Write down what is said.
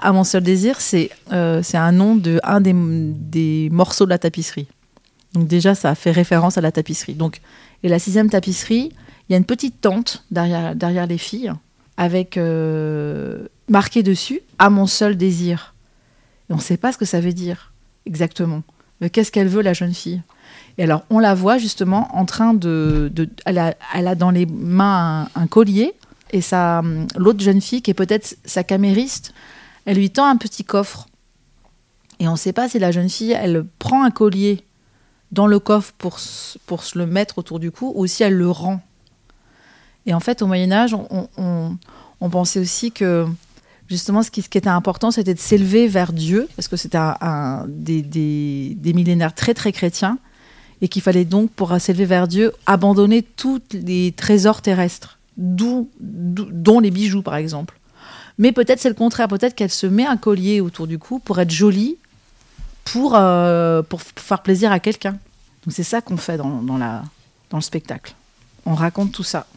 À mon seul désir, c'est euh, c'est un nom de un des, des morceaux de la tapisserie. Donc déjà, ça fait référence à la tapisserie. Donc, et la sixième tapisserie, il y a une petite tente derrière, derrière les filles, avec euh, marqué dessus à mon seul désir. Et on ne sait pas ce que ça veut dire exactement. Mais qu'est-ce qu'elle veut, la jeune fille? Et alors, on la voit justement en train de. de elle, a, elle a dans les mains un, un collier, et l'autre jeune fille, qui est peut-être sa camériste, elle lui tend un petit coffre. Et on ne sait pas si la jeune fille, elle prend un collier dans le coffre pour, pour se le mettre autour du cou, ou si elle le rend. Et en fait, au Moyen Âge, on, pensait aussi que justement, ce qui, était important, c'était de s'élever vers Dieu, parce que c'était un, des, des- des millénaires très très chrétiens, et qu'il fallait donc, pour s'élever vers Dieu, abandonner tous les trésors terrestres, dont les bijoux par exemple. Mais peut-être c'est le contraire, peut-être qu'elle se met un collier autour du cou pour être jolie, pour, euh, pour faire plaisir à quelqu'un. Donc c'est ça qu'on fait dans, dans la, dans le spectacle. On raconte tout ça.